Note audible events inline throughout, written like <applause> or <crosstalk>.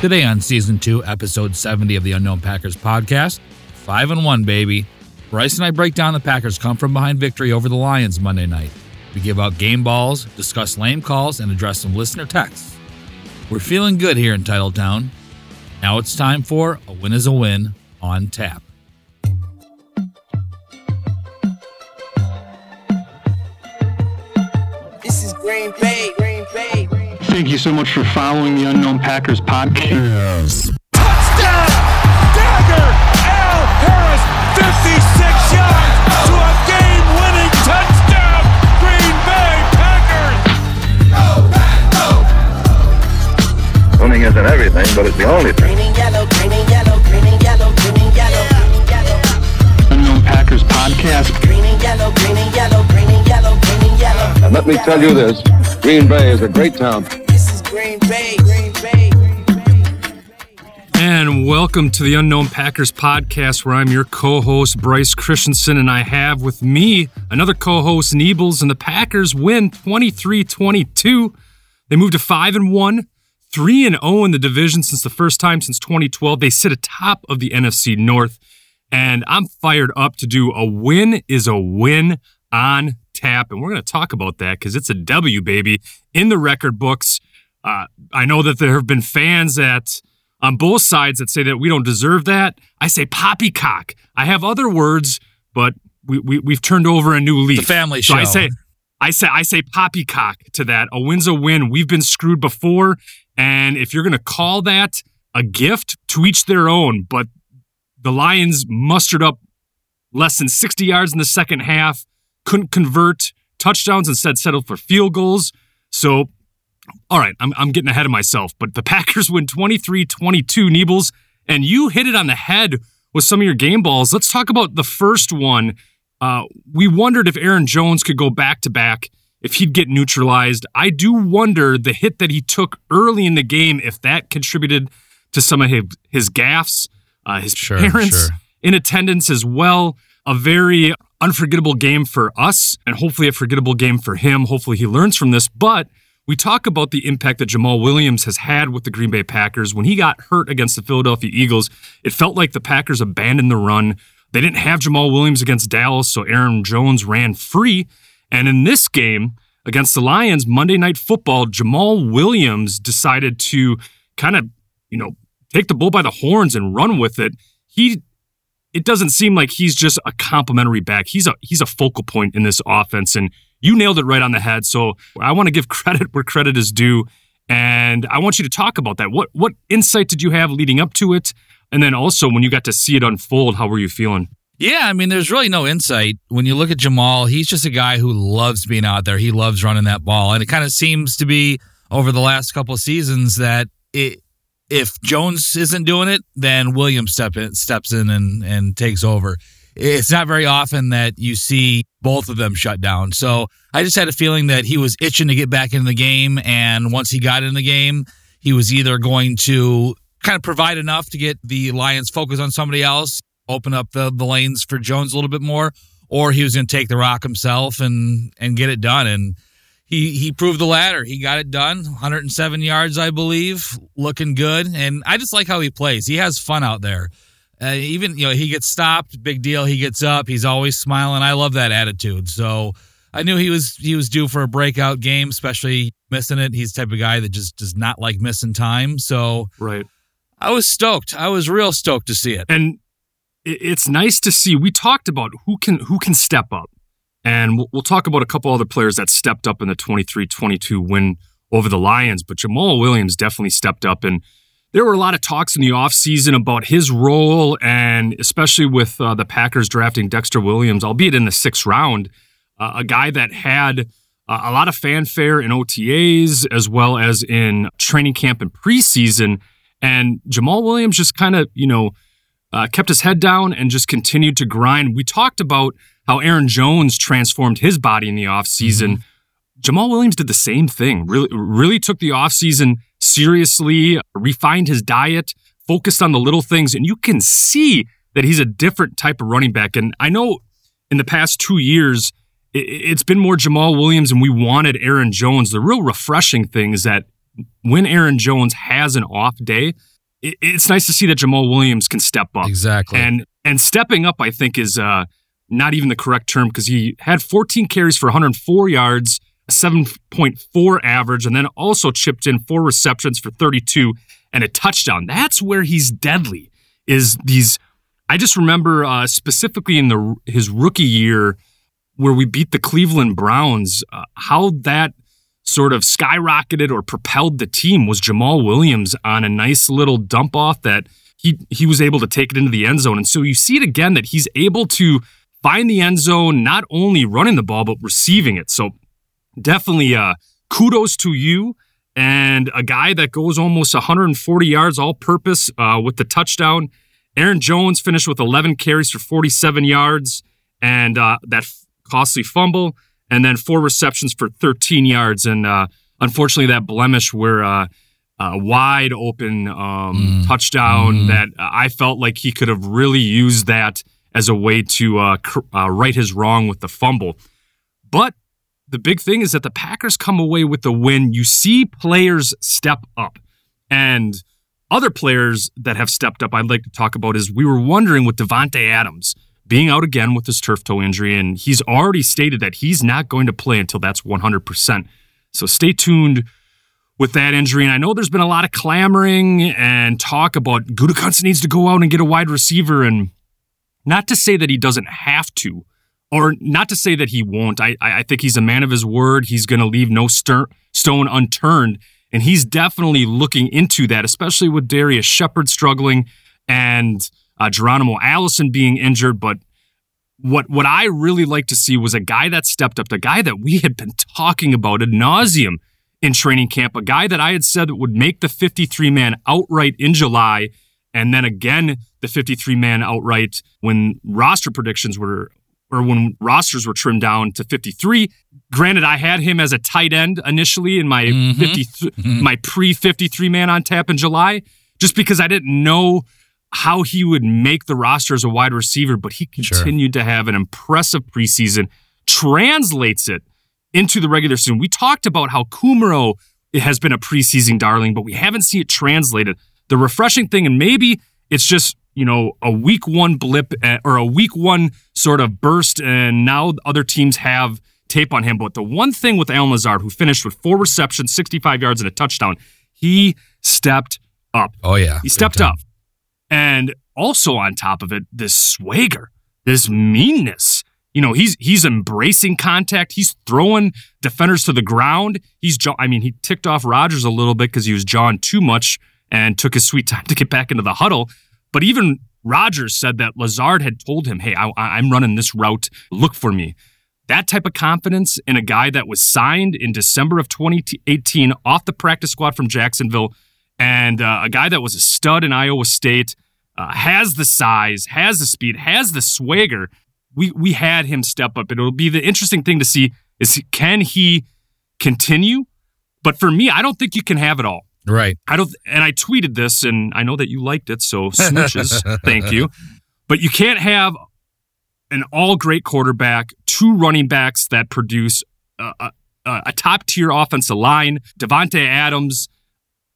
Today on season two, episode 70 of the Unknown Packers podcast, five and one, baby. Brice and I break down the Packers' come from behind victory over the Lions Monday night. We give out game balls, discuss lame calls, and address some listener texts. We're feeling good here in Titletown. Now it's time for A Win is a Win on tap. Thank you so much for following the Unknown Packers podcast. Touchdown! Dagger! Al Harris, 56 yards to a game-winning touchdown! Green Bay Packers! Go, back, go! Winning isn't everything, but it's the only thing. Green and yellow, green and yellow, green and yellow, green and yellow, green and yellow. Unknown Packers podcast. Green and yellow, green and yellow, green and yellow, green and yellow. And let me tell you this, Green Bay is a great town. Green Bay, Green Bay. And welcome to the Unknown Packers podcast, where I'm your co host, Brice Christensen, and I have with me another co host, Neebles, and the Packers win 23 22. They moved to 5 and 1, 3 and 0 in the division since the first time since 2012. They sit atop of the NFC North, and I'm fired up to do a win is a win on tap. And we're going to talk about that because it's a W, baby, in the record books. Uh, I know that there have been fans that on both sides that say that we don't deserve that. I say poppycock. I have other words, but we, we we've turned over a new leaf. A family So I say I say I say poppycock to that. A win's a win. We've been screwed before, and if you're gonna call that a gift, to each their own. But the Lions mustered up less than 60 yards in the second half, couldn't convert touchdowns, instead settled for field goals. So all right, I'm, I'm getting ahead of myself, but the <laughs> Packers win 23 22, Neebles, and you hit it on the head with some of your game balls. Let's talk about the first one. Uh, we wondered if Aaron Jones could go back to back, if he'd get neutralized. I do wonder the hit that he took early in the game, if that contributed to some of his, his gaffes, uh, his Sure, parents sure. in attendance as well. A very unforgettable game for us, and hopefully a forgettable game for him. Hopefully he learns from this. But we talk about the impact that Jamaal Williams has had with the Green Bay Packers. When he got hurt against the Philadelphia Eagles, it felt like the Packers abandoned the run. They didn't have Jamaal Williams against Dallas, so Aaron Jones ran free. And in this game against the Lions, Monday Night Football, Jamaal Williams decided to kind of, you know, take the bull by the horns and run with it. He it doesn't seem like he's just a complimentary back. He's a he's a focal point in this offense, and you nailed it right on the head. So I want to give <laughs> credit where credit is due, and I want you to talk about that. What what insight did you have leading up to it, and then also when you got to see it unfold, how were you feeling? Yeah, I mean, there's really no insight. When you look at Jamaal, he's just a guy who loves being out there. He loves running that ball. And it kind of seems to be over the last couple of seasons that it, if Jones isn't doing it, then Williams step in, steps in and, and takes over. It's not very often that you see both of them shut down. So I just had a feeling that he was itching to get back in the game. And once he got in the game, he was either going to kind of provide enough to get the Lions focused on somebody else, open up the, the lanes for Jones a little bit more, or he was going to take the rock himself and and get it done. And he he proved the latter. He got it done. 107 yards, I believe, looking good. And I just like how he plays. He has fun out there. Uh, even you know he gets stopped, big deal. He gets up. He's always smiling. I love that attitude. So I knew he was he was due for a breakout game, especially missing it. He's the type of guy that just does not like missing time. So Right. I was stoked. I was real stoked to see it. and it's nice to see. We talked about who can who can step up, and we'll, we'll talk about a couple other players that stepped up in the 23-22 win over the Lions. But Jamaal Williams definitely stepped up, and there were a lot of talks in the offseason about his role, and especially with uh, the Packers drafting Dexter Williams, albeit in the sixth round, uh, a guy that had uh, a lot of fanfare in OTAs as well as in training camp and preseason. And Jamaal Williams just kind of, you know, uh, kept his head down and just continued to grind. We talked about how Aaron Jones transformed his body in the offseason. Jamaal Williams did the same thing. Really, really took the offseason seriously, refined his diet, focused on the little things, and you can see that he's a different type of running back. And I know in the past two years, it's been more Jamaal Williams and we wanted Aaron Jones. The real refreshing thing is that when Aaron Jones has an off day, it's nice to see that Jamaal Williams can step up. Exactly. And and stepping up, I think, is uh, not even the correct term because he had 14 carries for 104 yards, a 7.4 average, and then also chipped in four receptions for 32 and a touchdown. That's where he's deadly. Is these? I just remember uh, specifically in the his rookie year where we beat the Cleveland Browns, uh, how that sort of skyrocketed or propelled the team was Jamaal Williams on a nice little dump off that he he was able to take it into the end zone. And so you see it again that he's able to find the end zone, not only running the ball, but receiving it. So definitely uh kudos to you and a guy that goes almost 140 yards all purpose uh, with the touchdown. Aaron Jones finished with 11 carries for 47 yards and uh, that f- costly fumble, and then four receptions for 13 yards. And uh, unfortunately, that blemish where uh, a wide open um, touchdown that I felt like he could have really used that as a way to uh, cr- uh, right his wrong with the fumble. But the big thing is that the Packers come away with the win. You see players step up. And other players that have stepped up I'd like to talk about is we were wondering with Davante Adams being out again with his turf toe injury, and he's already stated that he's not going to play until that's 100%. So stay tuned with that injury. And I know there's been a lot of clamoring and talk about Gutekunst needs to go out and get a wide receiver. And not to say that he doesn't have to, or not to say that he won't. I, I think he's a man of his word. He's going to leave no stone unturned. And he's definitely looking into that, especially with Darrius Shepherd struggling and uh, Geronimo Allison being injured. But what what I really like to see was a guy that stepped up, the guy that we had been talking about ad nauseum in training camp, a guy that I had said would make the 53 man outright in July, and then again the 53 man outright when roster predictions were or when rosters were trimmed down to 53. Granted, I had him as a tight end initially in my mm-hmm. 50 mm-hmm. my pre 53 man on tap in July, just because I didn't know how he would make the roster as a wide receiver, but he continued to have an impressive preseason, translates it into the regular season. We talked about how Kumerow has been a preseason darling, but we haven't seen it translated. The refreshing thing, and maybe it's just, you know, a week one blip uh, or a week one sort of burst, and now other teams have tape on him. But the one thing with Allen Lazard, who finished with four receptions, 65 yards, and a touchdown, he stepped up. oh yeah, He stepped up. And also on top of it, this swagger, this meanness. You know, he's he's embracing contact. He's throwing defenders to the ground. He's jaw- I mean, he ticked off Rodgers a little bit because he was jawing too much and took his sweet time <laughs> to get back into the huddle. But even Rodgers said that Lazard had told him, "Hey, I, I'm running this route. Look for me." That type of confidence in a guy that was signed in December of 2018 off the practice squad from Jacksonville, and uh, a guy that was a stud in Iowa State, uh, has the size, has the speed, has the swagger. We we had him step up. And it'll be the interesting thing to see is can he continue? But for me, I don't think you can have it all. Right. I don't, and I tweeted this, and I know that you liked it, so smooches, <laughs> thank you. But you can't have an all great quarterback, two running backs that produce a, a, a top tier offensive line, Davante Adams,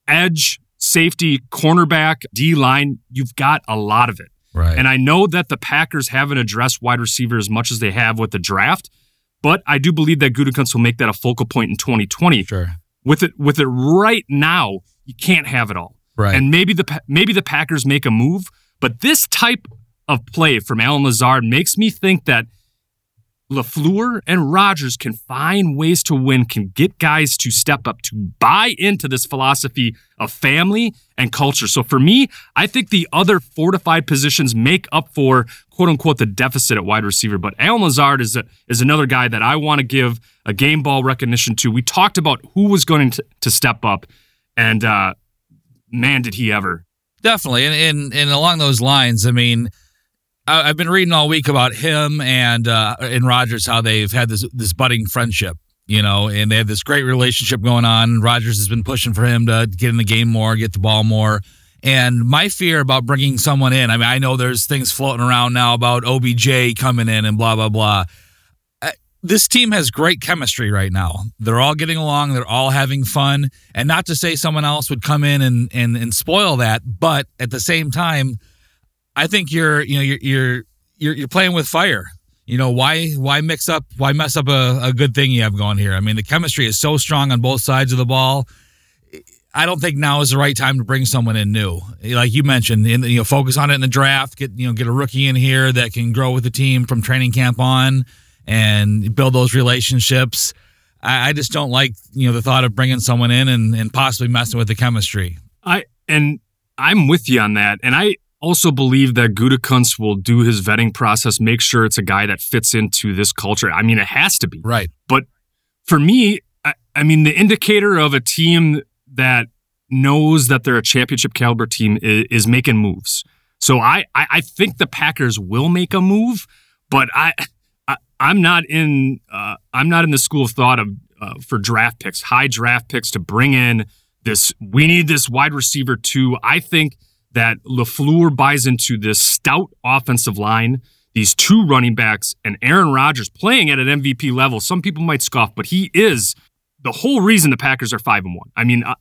edge, safety, cornerback, D line. You've got a lot of it. Right. And I know that the Packers haven't addressed wide receiver as much as they have with the draft, but I do believe that Gutekunst will make that a focal point in 2020 sure. With it with it right now, you can't have it all. Right. And maybe the maybe the Packers make a move, but this type of play from Allen Lazard makes me think that LaFleur and Rodgers can find ways to win, can get guys to step up, to buy into this philosophy of family and culture. So for me, I think the other fortified positions make up for quote unquote the deficit at wide receiver. But Allen Lazard is a, is another guy that I want to give a game ball recognition to. We talked about who was going to, to step up, and uh, man, did he ever. Definitely, and, and and along those lines, I mean, I've been reading all week about him and uh, and Rodgers how they've had this this budding friendship, you know, and they have this great relationship going on. Rodgers has been pushing for him to get in the game more, get the ball more. And my fear about bringing someone in, I mean, I know there's things floating around now about OBJ coming in and blah blah blah. This team has great chemistry right now. They're all getting along. They're all having fun. And not to say someone else would come in and and, and spoil that, but at the same time, I think you're you know you're you're you're, you're playing with fire. You know why why mix up why mess up a, a good thing you have going here? I mean the chemistry is so strong on both sides of the ball. I don't think now is the right time to bring someone in new. Like you mentioned, in, you know, focus on it in the draft. Get you know, get a rookie in here that can grow with the team from training camp on, and build those relationships. I, I just don't like you know the thought of bringing someone in and, and possibly messing with the chemistry. I and I'm with you on that, and I also believe that Gutekunst will do his vetting process, make sure it's a guy that fits into this culture. I mean, it has to be Right. But for me, I, I mean, the indicator of a team that knows that they're a championship caliber team is, is making moves. So I, I, I think the Packers will make a move, but I, I I'm not in uh, I'm not in the school of thought of uh, for draft picks, high draft picks to bring in this. We need this wide receiver too. I think that Lafleur buys into this stout offensive line these two running backs and Aaron Rodgers playing at an MVP level. Some people might scoff, but he is the whole reason the Packers are five and one. I mean, uh,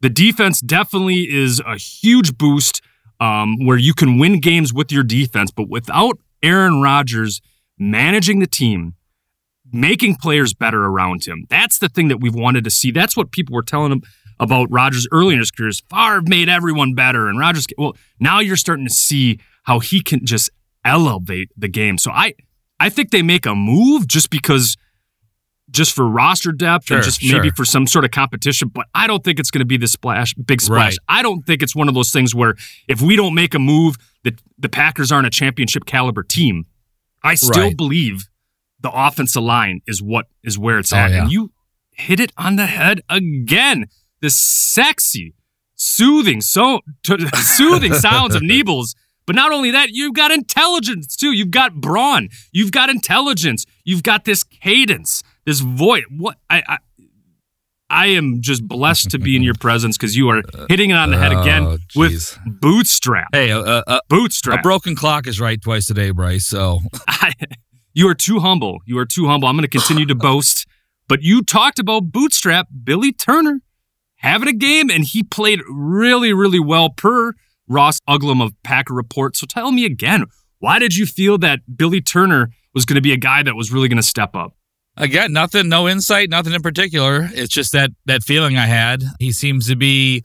the defense definitely is a huge boost um, where you can win games with your defense, but without Aaron Rodgers managing the team, making players better around him, that's the thing that we've wanted to see. That's what people were telling him about Rodgers early in his career. is Favre made everyone better, and Rodgers. Well, now you're starting to see how he can just elevate the game. So I, I think they make a move just because just for roster depth Sure, and just sure. maybe for some sort of competition. But I don't think it's going to be the splash, big splash. Right. I don't think it's one of those things where if we don't make a move, that the Packers aren't a championship caliber team. I still Right. believe the offensive line is what is where it's Oh, at, yeah. and you hit it on the head again. The sexy, soothing, so t- <laughs> soothing sounds of Neebles. But not only that, you've got intelligence too. You've got brawn. You've got intelligence. You've got this cadence, this voice. What I, I I am just blessed to be in your <laughs> presence because you are uh, hitting it on the head oh, again Oh, with bootstrap. Hey, uh, uh, a, a, a broken clock is right twice a day, Brice. So I, <laughs> you are too humble. You are too humble. I'm going to continue to boast. But you talked about Bootstrap, Billy Turner, having a game, and he played really, really well per Ross Uglem of Packer Report. So tell me again, why did you feel that Billy Turner was going to be a guy that was really going to step up? Again, nothing, no insight, nothing in particular. It's just that that feeling I had. He seems to be.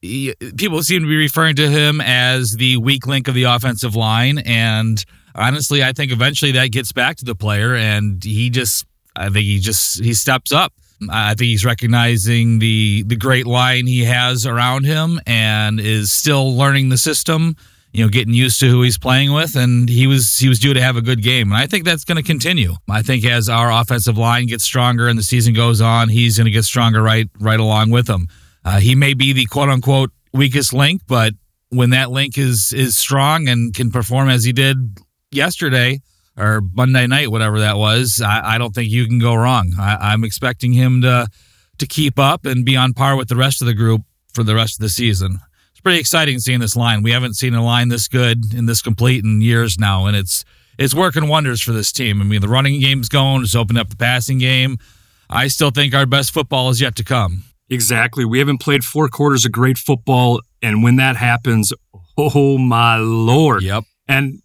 He, people seem to be referring to him as the weak link of the offensive line, and honestly, I think eventually that gets back to the player, and he just, I think he just he steps up. I think he's recognizing the the great line he has around him, and is still learning the system. You know, getting used to who he's playing with, and he was he was due to have a good game, and I think that's going to continue. I think as our offensive line gets stronger and the season goes on, he's going to get stronger right right along with them. Uh, he may be the quote unquote weakest link, but when that link is is strong and can perform as he did yesterday or Monday night, whatever that was, I, I don't think you can go wrong. I, I'm expecting him to to keep up and be on par with the rest of the group for the rest of the season. It's pretty exciting seeing this line. We haven't seen a line this good and this complete in years now, and it's it's working wonders for this team. I mean, the running game's going, it's opened up the passing game. I still think our best football is yet to come. Exactly. We haven't played four quarters of great football. And when that happens, oh my Lord. Yep. And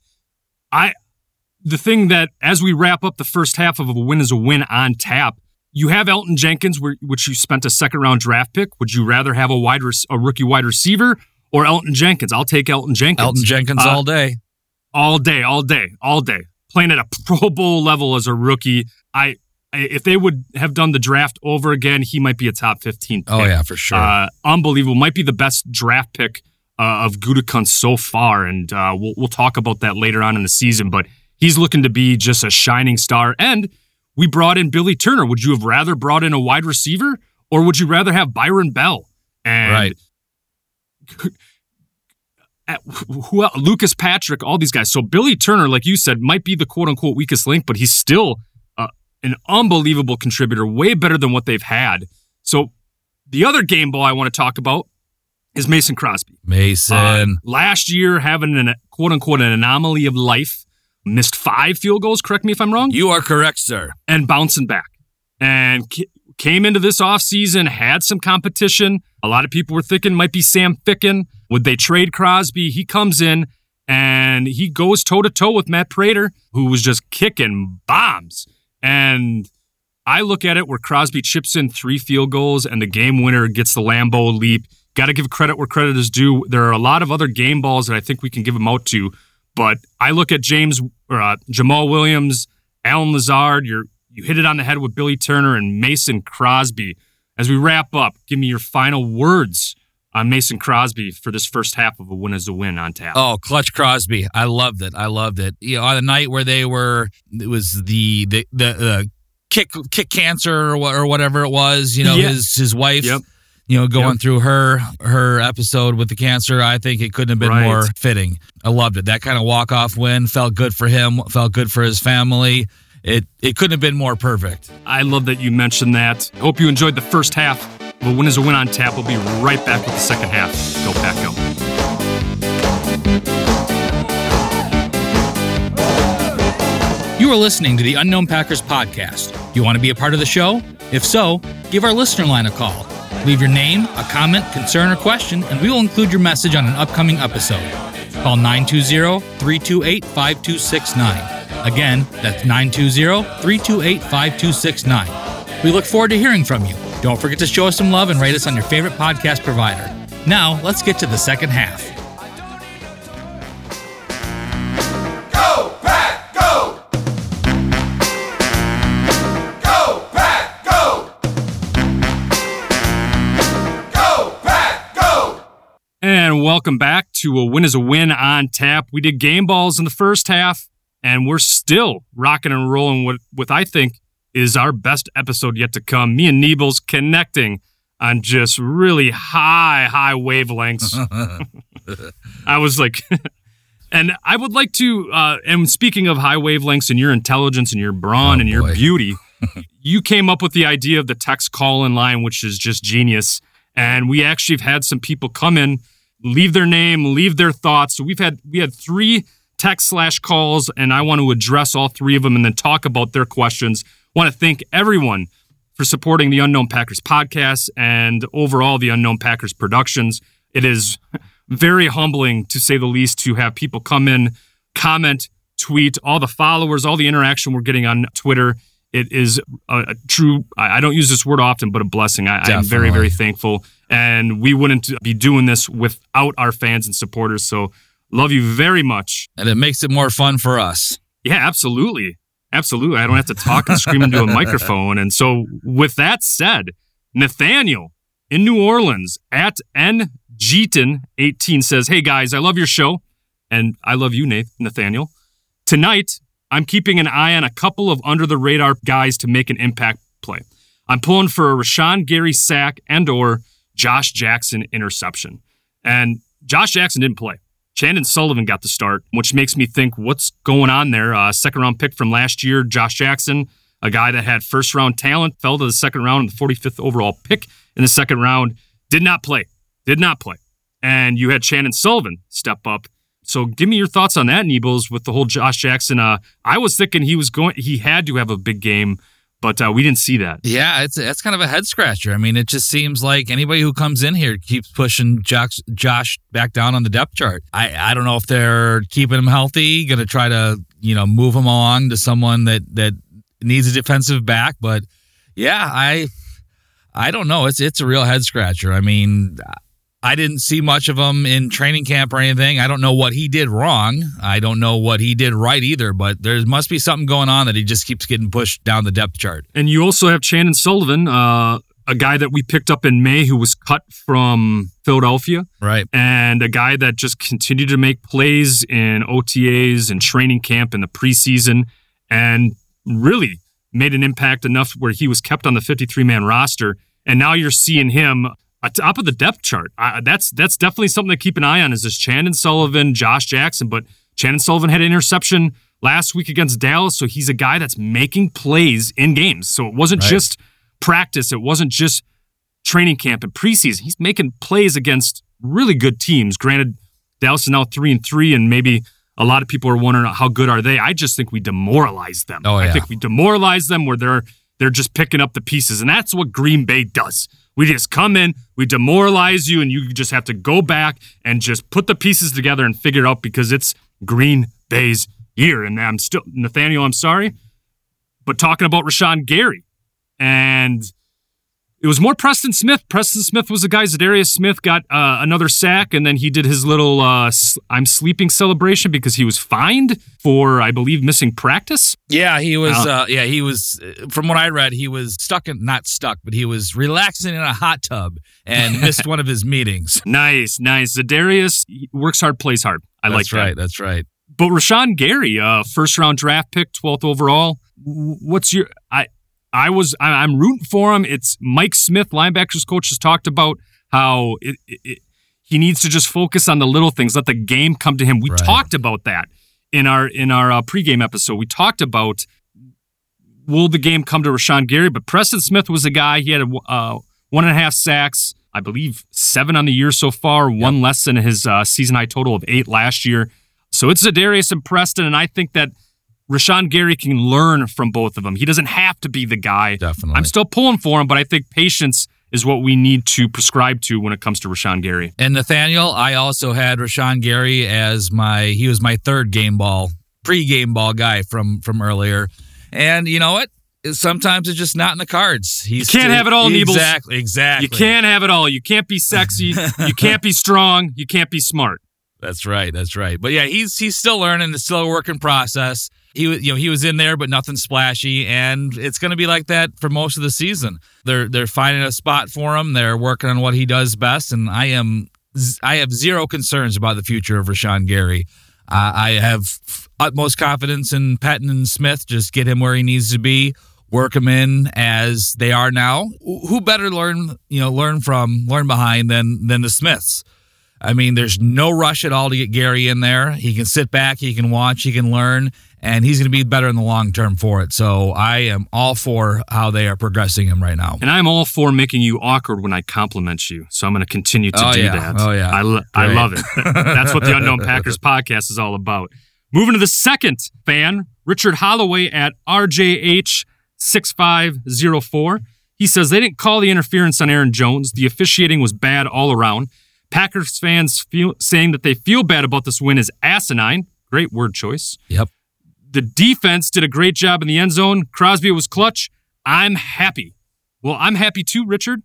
I, the thing that as we wrap up the first half of a win is a win on tap, you have Elgton Jenkins, which you spent a second round draft pick. Would you rather have a wide, a rookie wide receiver or Elgton Jenkins? I'll take Elgton Jenkins. Elgton Jenkins Uh, all day. all day, all day, all day. Playing at a <laughs> Pro Bowl level as a rookie. I, I if they would have done the draft over again, he might be a top fifteen. Pick. Oh yeah, for sure. Uh, unbelievable. Might be the best draft pick uh, of Gutekunst so far, and uh, we'll we'll talk about that later on in the season. But he's looking to be just a shining star. And we brought in Billy Turner. Would you have rather brought in a wide receiver, or would you rather have Byron Bell? And Right. <laughs> at- who else? Lucas Patrick, all these guys. So Billy Turner, like you said, might be the quote unquote weakest link, but he's still uh, an unbelievable contributor, way better than what they've had. So the other game ball I want to talk about is Mason Crosby. Mason. Uh, last year, having a quote unquote an anomaly of life, missed five field goals, correct me if I'm wrong, You are correct, sir. and bouncing back. And ca- came into this offseason, had some competition. A lot of people were thinking might be Sam Ficken. Would they trade Crosby? He comes in and he goes toe to toe with Matt Prater, who was just kicking bombs. And I look at it where Crosby chips in three field goals and the game winner gets the Lambeau leap. Got to give credit where credit is due. There are a lot of other game balls that I think we can give him out to, but I look at James or uh, Jamaal Williams, Allen Lazard. You're you hit it on the head with Billy Turner and Mason Crosby. As we wrap up, give me your final words on Mason Crosby for this first half of a win is a win on tap. Oh, Clutch Crosby. I loved it. I loved it. You know, on the night where they were, it was the the the uh, kick kick cancer or, or whatever it was. You know, Yeah. his his wife. Yep. You know, going Yep. through her her episode with the cancer. I think it couldn't have been Right. more fitting. I loved it. That kind of walk off win felt good for him. Felt good for his family. It it couldn't have been more perfect. I love that you mentioned that. Hope you enjoyed the first half. But when is a win on tap. We'll be right back with the second half. Go Pack Go. You are listening to the Unknown Packers podcast. Do you want to be a part of the show? If so, give our listener line a call. Leave your name, a comment, concern, or question, and we will include your message on an upcoming episode. Call 920 328 5269. Again, that's 920 328 5269. We look forward to hearing from you. Don't forget to show us some love and rate us on your favorite podcast provider. Now, let's get to the second half. Welcome back to a win is a win on tap. We did game balls in the first half, and we're still rocking and rolling with, with I think is our best episode yet to come. Me and Neebles connecting on just really high, high wavelengths. <laughs> I was like, <laughs> and I would like to, uh, and speaking of high wavelengths and your intelligence and your brawn Oh, and your beauty, <laughs> you came up with the idea of the text call in line, which is just genius. And we actually have had some people come in, leave their name, leave their thoughts. So we've had we had three text slash calls, and I want to address all three of them and then talk about their questions. want to thank everyone for supporting the Unknown Packers podcast and overall the Unknown Packers productions. It is very humbling to say the least to have people come in, comment, tweet, all the followers, all the interaction we're getting on Twitter. It is a, a true, I I don't use this word often, but a blessing. I, I am very, very thankful. And we wouldn't be doing this without our fans and supporters. So love you very much. And it makes it more fun for us. Yeah, absolutely. Absolutely. I don't have to talk and scream into a <laughs> microphone. And so, with that said, Nathaniel in New Orleans at N Jeaton18 says, Hey guys, I love your show. And I love you, Nath- Nathaniel. Tonight, I'm keeping an eye on a couple of under the radar guys to make an impact play. I'm pulling for a Rashan Gary sack and or Josh Jackson interception. And Josh Jackson didn't play. Chandon Sullivan got the start, which makes me think what's going on there. Uh, second round pick from last year, Josh Jackson, a guy that had first round talent, fell to the second round and the 45th overall pick in the second round, did not play. Did not play. And you had Chandon Sullivan step up. So give me your thoughts on that, Neebles, with the whole Josh Jackson. Uh, I was thinking he was going, he had to have a big game, but uh, we didn't see that. Yeah, it's that's kind of a head scratcher. I mean, it just seems like anybody who comes in here keeps pushing Josh, Josh back down on the depth chart. I, I don't know if they're keeping him healthy, going to try to you know move him along to someone that that needs a defensive back. But yeah, I I don't know. It's it's a real head scratcher. I mean. I didn't see much of him in training camp or anything. I don't know what he did wrong. I don't know what he did right either, but there must be something going on that he just keeps getting pushed down the depth chart. And you also have Chandon Sullivan, uh, a guy that we picked up in May who was cut from Philadelphia. Right. and a guy that just continued to make plays in OTAs and training camp in the preseason and really made an impact enough where he was kept on the 53 man roster. And now you're seeing him atop of the depth chart. Uh, that's that's definitely something to keep an eye on. Is this Chandon Sullivan, Josh Jackson? But Chandon Sullivan had an interception last week against Dallas, so he's a guy that's making plays in games. So it wasn't Right. just practice. It wasn't just training camp and preseason. He's making plays against really good teams. Granted, Dallas is now three and three, and maybe a lot of people are wondering how good are they. I just think we demoralize them. Oh, I think we demoralize them where they're they're just picking up the pieces, and that's what Green Bay does. We just come in, we demoralize you, and you just have to go back and just put the pieces together and figure it out because it's Green Bay's year. And I'm still Nathaniel. I'm sorry, but talking about Rashan Gary, and it was more Preston Smith. Preston Smith was the guy. Za'Darius Smith got uh, another sack, and then he did his little uh, "I'm sleeping" celebration because he was fined for, I believe, missing practice. Yeah, he was. Uh, Uh, yeah, he was. uh, From what I read, he was stuck in not stuck, but he was relaxing in a hot tub and <laughs> missed one of his meetings. Nice, nice. Za'Darius works hard, plays hard. I like that. that's right. That's right. But Rashan Gary, uh, first round draft pick, twelfth overall. What's your? I I was I, I'm rooting for him. It's Mike Smith, linebackers coach, has talked about how it, it, it- he needs to just focus on the little things, let the game come to him. We Right. talked about that in our in our uh, pregame episode. We talked about will the game come to Rashan Gary, but Preston Smith was a guy. He had a, uh, one and a half sacks, I believe seven on the year so far, one less than his uh, season high total of eight last year. So it's Za'Darius and Preston, and I think that Rashan Gary can learn from both of them. He doesn't have to be the guy. Definitely. I'm still pulling for him, but I think patience is what we need to prescribe to when it comes to Rashan Gary. And Nathaniel, I also had Rashan Gary as my. He was my third game ball, pre-game ball guy from from earlier. And you know what? Sometimes it's just not in the cards. He's You can't have it all, Neebles. Exactly. Exactly. You can't have it all. You can't be sexy. you <laughs> can't be strong. You can't be smart. That's right. That's right. But yeah, he's he's still learning. It's still a work in process. He was you know he was in there, but nothing splashy, and it's going to be like that for most of the season. They're they're finding a spot for him. They're working on what he does best, and I am I have zero concerns about the future of Rashan Gary. Uh, I have utmost confidence in Pettine and Smith. Just get him where he needs to be. Work him in as they are now. Who better learn you know learn from learn behind than than the Smiths? I mean, there's no rush at all to get Gary in there. He can sit back, he can watch, he can learn, and he's going to be better in the long term for it. So I am all for how they are progressing him right now. And I'm all for making you awkward when I compliment you. So I'm going to continue to Oh, do yeah. that. Oh, yeah. I, lo- I love it. <laughs> <laughs> That's what the Unknown Packers podcast is all about. Moving to the second fan, Richard Holloway at RJH6504. He says they didn't call the interference on Aaron Jones. The officiating was bad all around. Packers fans feel, saying that they feel bad about this win is asinine. Great word choice. Yep. The defense did a great job in the end zone. Crosby was clutch. I'm happy. Well, I'm happy too, Richard.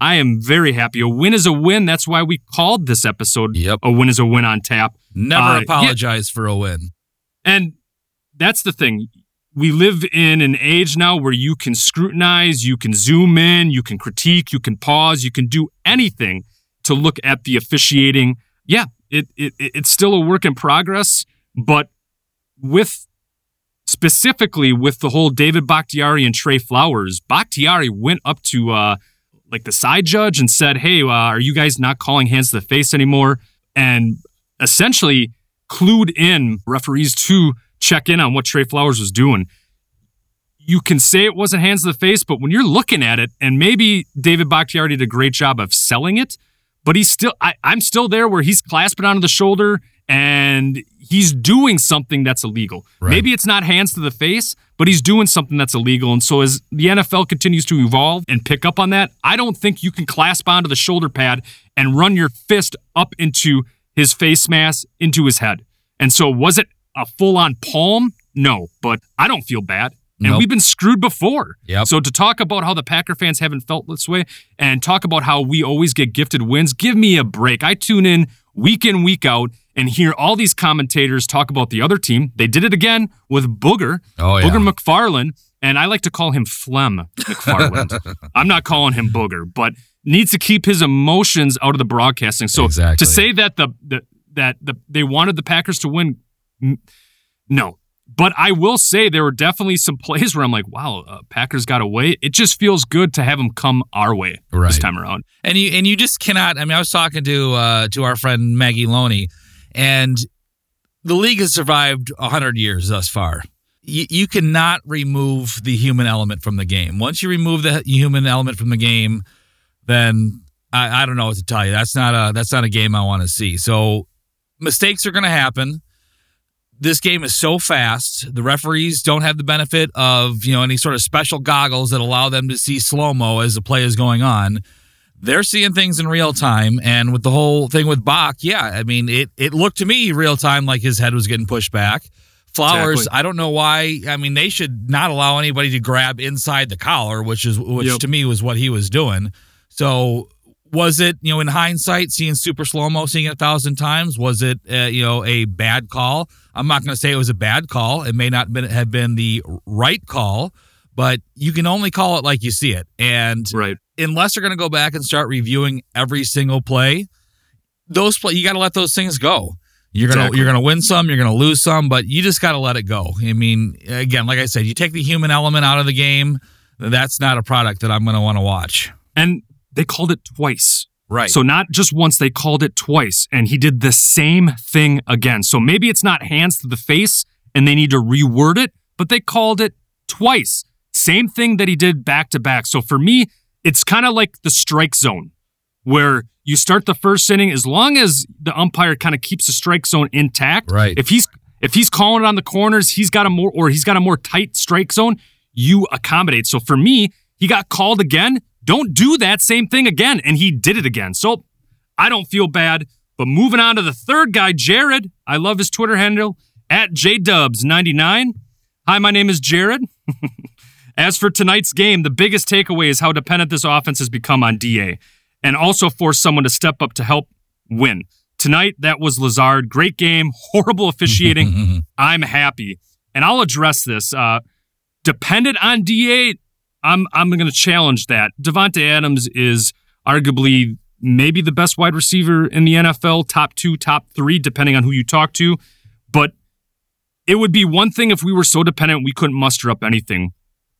I am very happy. A win is a win. That's why we called this episode Yep. A Win is a Win on Tap. Never Uh, yeah. apologize for a win. And that's the thing. We live in an age now where you can scrutinize, you can zoom in, you can critique, you can pause, you can do anything to look at the officiating. Yeah, it, it it- it's still a work in progress, but with specifically with the whole David Bakhtiari and Trey Flowers, Bakhtiari went up to uh like the side judge and said, "Hey, uh, are you guys not calling hands to the face anymore?" And essentially clued in referees to check in on what Trey Flowers was doing. You can say it wasn't hands to the face, but when you're looking at it, and maybe David Bakhtiari did a great job of selling it, but he's still, I, I'm still there where he's clasping onto the shoulder and he's doing something that's illegal. Right. Maybe it's not hands to the face, but he's doing something that's illegal. And so as the NFL continues to evolve and pick up on that, I don't think you can clasp onto the shoulder pad and run your fist up into his face mask, into his head. And so was it a full on palm? No, but I don't feel bad. And Nope. we've been screwed before. Yep. So to talk about how the Packer fans haven't felt this way and talk about how we always get gifted wins, give me a break. I tune in week in, week out and hear all these commentators talk about the other team. They did it again with Booger, Oh, yeah. Booger McFarland, and I like to call him Flem McFarland. <laughs> I'm not calling him Booger, but needs to keep his emotions out of the broadcasting. So Exactly. to say that the, the that the they wanted the Packers to win, no. But I will say there were definitely some plays where I'm like, wow, uh, Packers got away. It just feels good to have them come our way this time around. and you and you just cannot. I mean, I was talking to uh, to our friend Maggie Loney, and the league has survived hundred years thus far. You, you cannot remove the human element from the game. Once you remove the human element from the game, then I, I don't know what to tell you. That's not a that's not a game I want to see. So mistakes are going to happen. This game is so fast. The referees don't have the benefit of, you know, any sort of special goggles that allow them to see slow-mo as the play is going on. They're seeing things in real time. And with the whole thing with Bach, yeah, I mean, it it looked to me real time like his head was getting pushed back. Flowers, Exactly. I don't know why. I mean, they should not allow anybody to grab inside the collar, which is which Yep. to me was what he was doing. So was it, you know, in hindsight, seeing super slow mo, seeing it a thousand times, was it, uh, you know, a bad call? I'm not going to say it was a bad call. It may not been, have been the right call, but you can only call it like you see it. And Right. unless they're going to go back and start reviewing every single play, those play you got to let those things go. You're gonna Exactly. you're gonna win some, you're gonna lose some, but you just got to let it go. I mean, again, like I said, you take the human element out of the game. That's not a product that I'm gonna want to watch. And they called it twice. Right. So not just once, they called it twice, and he did the same thing again. So maybe it's not hands to the face, and they need to reword it, but they called it twice. Same thing that he did back to back. So for me, it's kind of like the strike zone, where you start the first inning as long as the umpire kind of keeps the strike zone intact. Right. If he's if he's calling it on the corners, he's got a more or he's got a more tight strike zone. You accommodate. So for me, he got called again. Don't do that same thing again, and he did it again. So I don't feel bad. But moving on to the third guy, Jared. I love his Twitter handle at jdubs99. Hi, my name is Jared. <laughs> As for tonight's game, the biggest takeaway is how dependent this offense has become on DA and also force someone to step up to help win. Tonight, that was Lazard. Great game, horrible officiating. <laughs> I'm happy. And I'll address this. Uh, dependent on DA, I'm, I'm going to challenge that. Davante Adams is arguably maybe the best wide receiver in the NFL, top two, top three, depending on who you talk to. But it would be one thing if we were so dependent we couldn't muster up anything.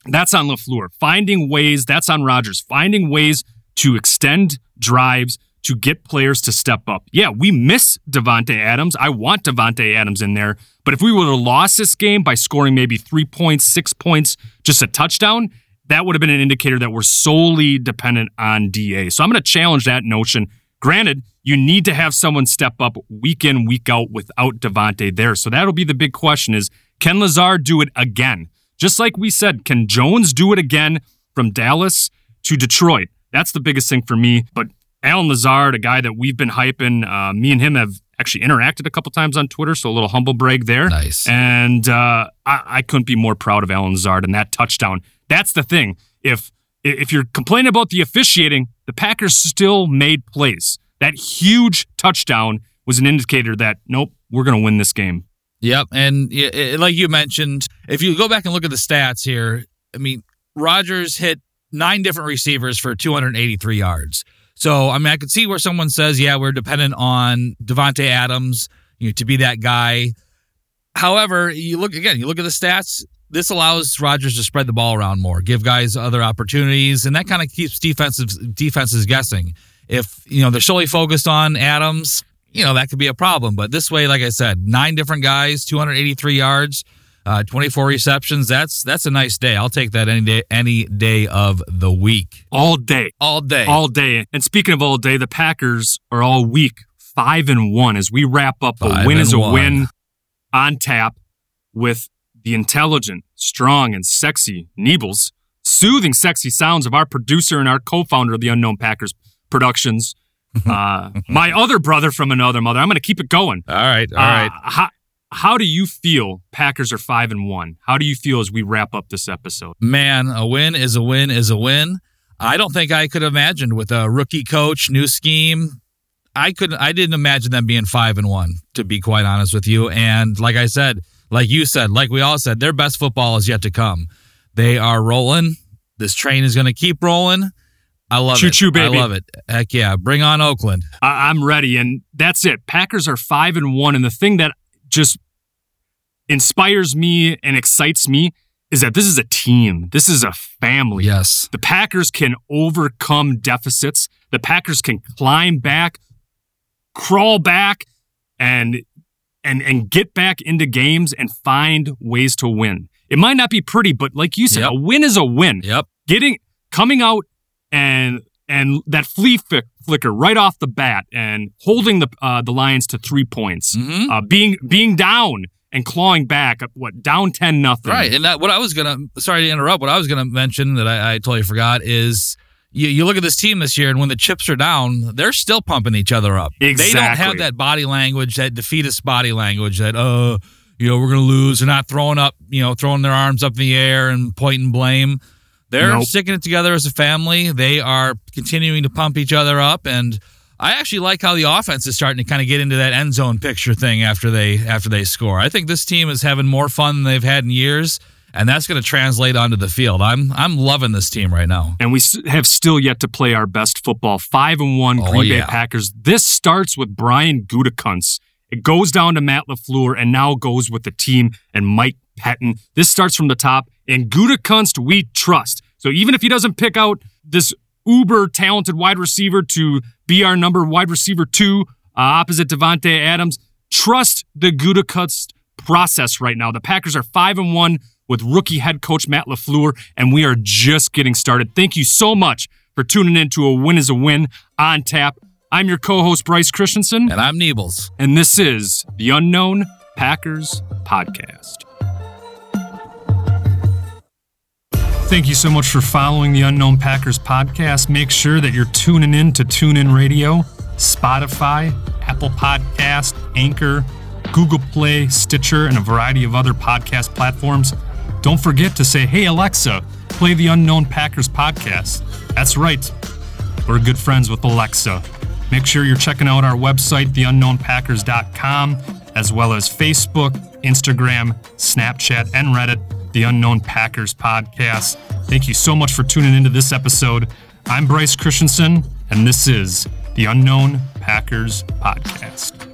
That's on LaFleur. Finding ways, that's on Rodgers. Finding ways to extend drives to get players to step up. Yeah, we miss Davante Adams. I want Davante Adams in there. But if we would have lost this game by scoring maybe three points, six points, just a touchdown, that would have been an indicator that we're solely dependent on DA. So I'm going to challenge that notion. Granted, you need to have someone step up week in, week out without Davante there. So that'll be the big question is can Lazard do it again? Just like we said, can Jones do it again from Dallas to Detroit? That's the biggest thing for me. But Allen Lazard, a guy that we've been hyping, uh, me and him have actually interacted a couple times on Twitter, so a little humble brag there. Nice. And uh, I, I couldn't be more proud of Allen Lazard and that touchdown. That's the thing. If if you're complaining about the officiating, the Packers still made plays. That huge touchdown was an indicator that nope, we're going to win this game. Yep, and y- like you mentioned, if you go back and look at the stats here, I mean, Rodgers hit nine different receivers for 283 yards. So, I mean, I could see where someone says, "Yeah, we're dependent on Davante Adams, you know, to be that guy." However, you look again, you look at the stats. This allows Rodgers to spread the ball around more, give guys other opportunities, and that kind of keeps defensive defenses guessing. If you know they're solely focused on Adams, you know that could be a problem. But this way, like I said, nine different guys, 283 yards, uh, 24 receptions. That's that's a nice day. I'll take that any day, any day of the week, All day. all day. all day. And speaking of all day, the Packers are all week five and one as we wrap up a win is a one. win on tap with the intelligent, strong, and sexy Neebles, soothing, sexy sounds of our producer and our co-founder of the Unknown Packers Productions. <laughs> Uh, my other brother from another mother. I'm going to keep it going. all right, all right. Uh, how, how do you feel? Packers are five and one. How do you feel as we wrap up this episode? Man, a win is a win is a win. I don't think I could have imagined with a rookie coach, new scheme. I couldn't. I didn't imagine them being five and one. To be quite honest with you, and like I said, like you said, like we all said, their best football is yet to come. They are rolling. This train is going to keep rolling. I love it. Choo-choo, baby. I love it. Heck yeah, bring on Oakland. I- I'm ready, and that's it. Packers are five and one, and the thing that just inspires me and excites me is that this is a team. This is a family. Yes. The Packers can overcome deficits. The Packers can climb back, crawl back, and and and get back into games and find ways to win. It might not be pretty, but like you said, Yep. a win is a win Yep. getting coming out and and that flea flick, flicker right off the bat and holding the uh, the Lions to three points, Mhm. uh, being being down and clawing back, what down ten nothing. Right. And that what I was gonna sorry to interrupt, what I was gonna mention that I, I totally forgot is you, you look at this team this year and when the chips are down, they're still pumping each other up. Exactly. They don't have that body language, that defeatist body language that uh you know, we're gonna lose. They're not throwing up, you know, throwing their arms up in the air and pointing blame. They're Nope. sticking it together as a family. They are continuing to pump each other up and I actually like how the offense is starting to kind of get into that end zone picture thing after they after they score. I think this team is having more fun than they've had in years, and that's going to translate onto the field. I'm I'm loving this team right now. and we have still yet to play our best football. Five and one Oh, Green Bay yeah. Packers. This starts with Brian Gutekunst. It goes down to Matt LaFleur, and now goes with the team and Mike Pettine. This starts from the top, and Gutekunst we trust. So even if he doesn't pick out this uber talented wide receiver to be our number wide receiver two uh, opposite Davante Adams, trust the Gutekunst process right now. The Packers are five and one with rookie head coach Matt LaFleur, and we are just getting started. Thank you so much for tuning in to a win is a win on tap. I'm your co-host Brice Christensen, And I'm Neebles. and this is the Unknown Packers Podcast. Thank you so much for following the Unknown Packers podcast. Make sure that you're tuning in to TuneIn Radio, Spotify, Apple Podcast, Anchor, Google Play, Stitcher, and a variety of other podcast platforms. Don't forget to say, "Hey Alexa, play the Unknown Packers podcast." That's right. We're good friends with Alexa. Make sure you're checking out our website, theunknownpackers.com, as well as Facebook, Instagram, Snapchat, and Reddit, The Unknown Packers Podcast. Thank you so much for tuning into this episode. I'm Brice Christensen, and this is the Unknown Packers Podcast.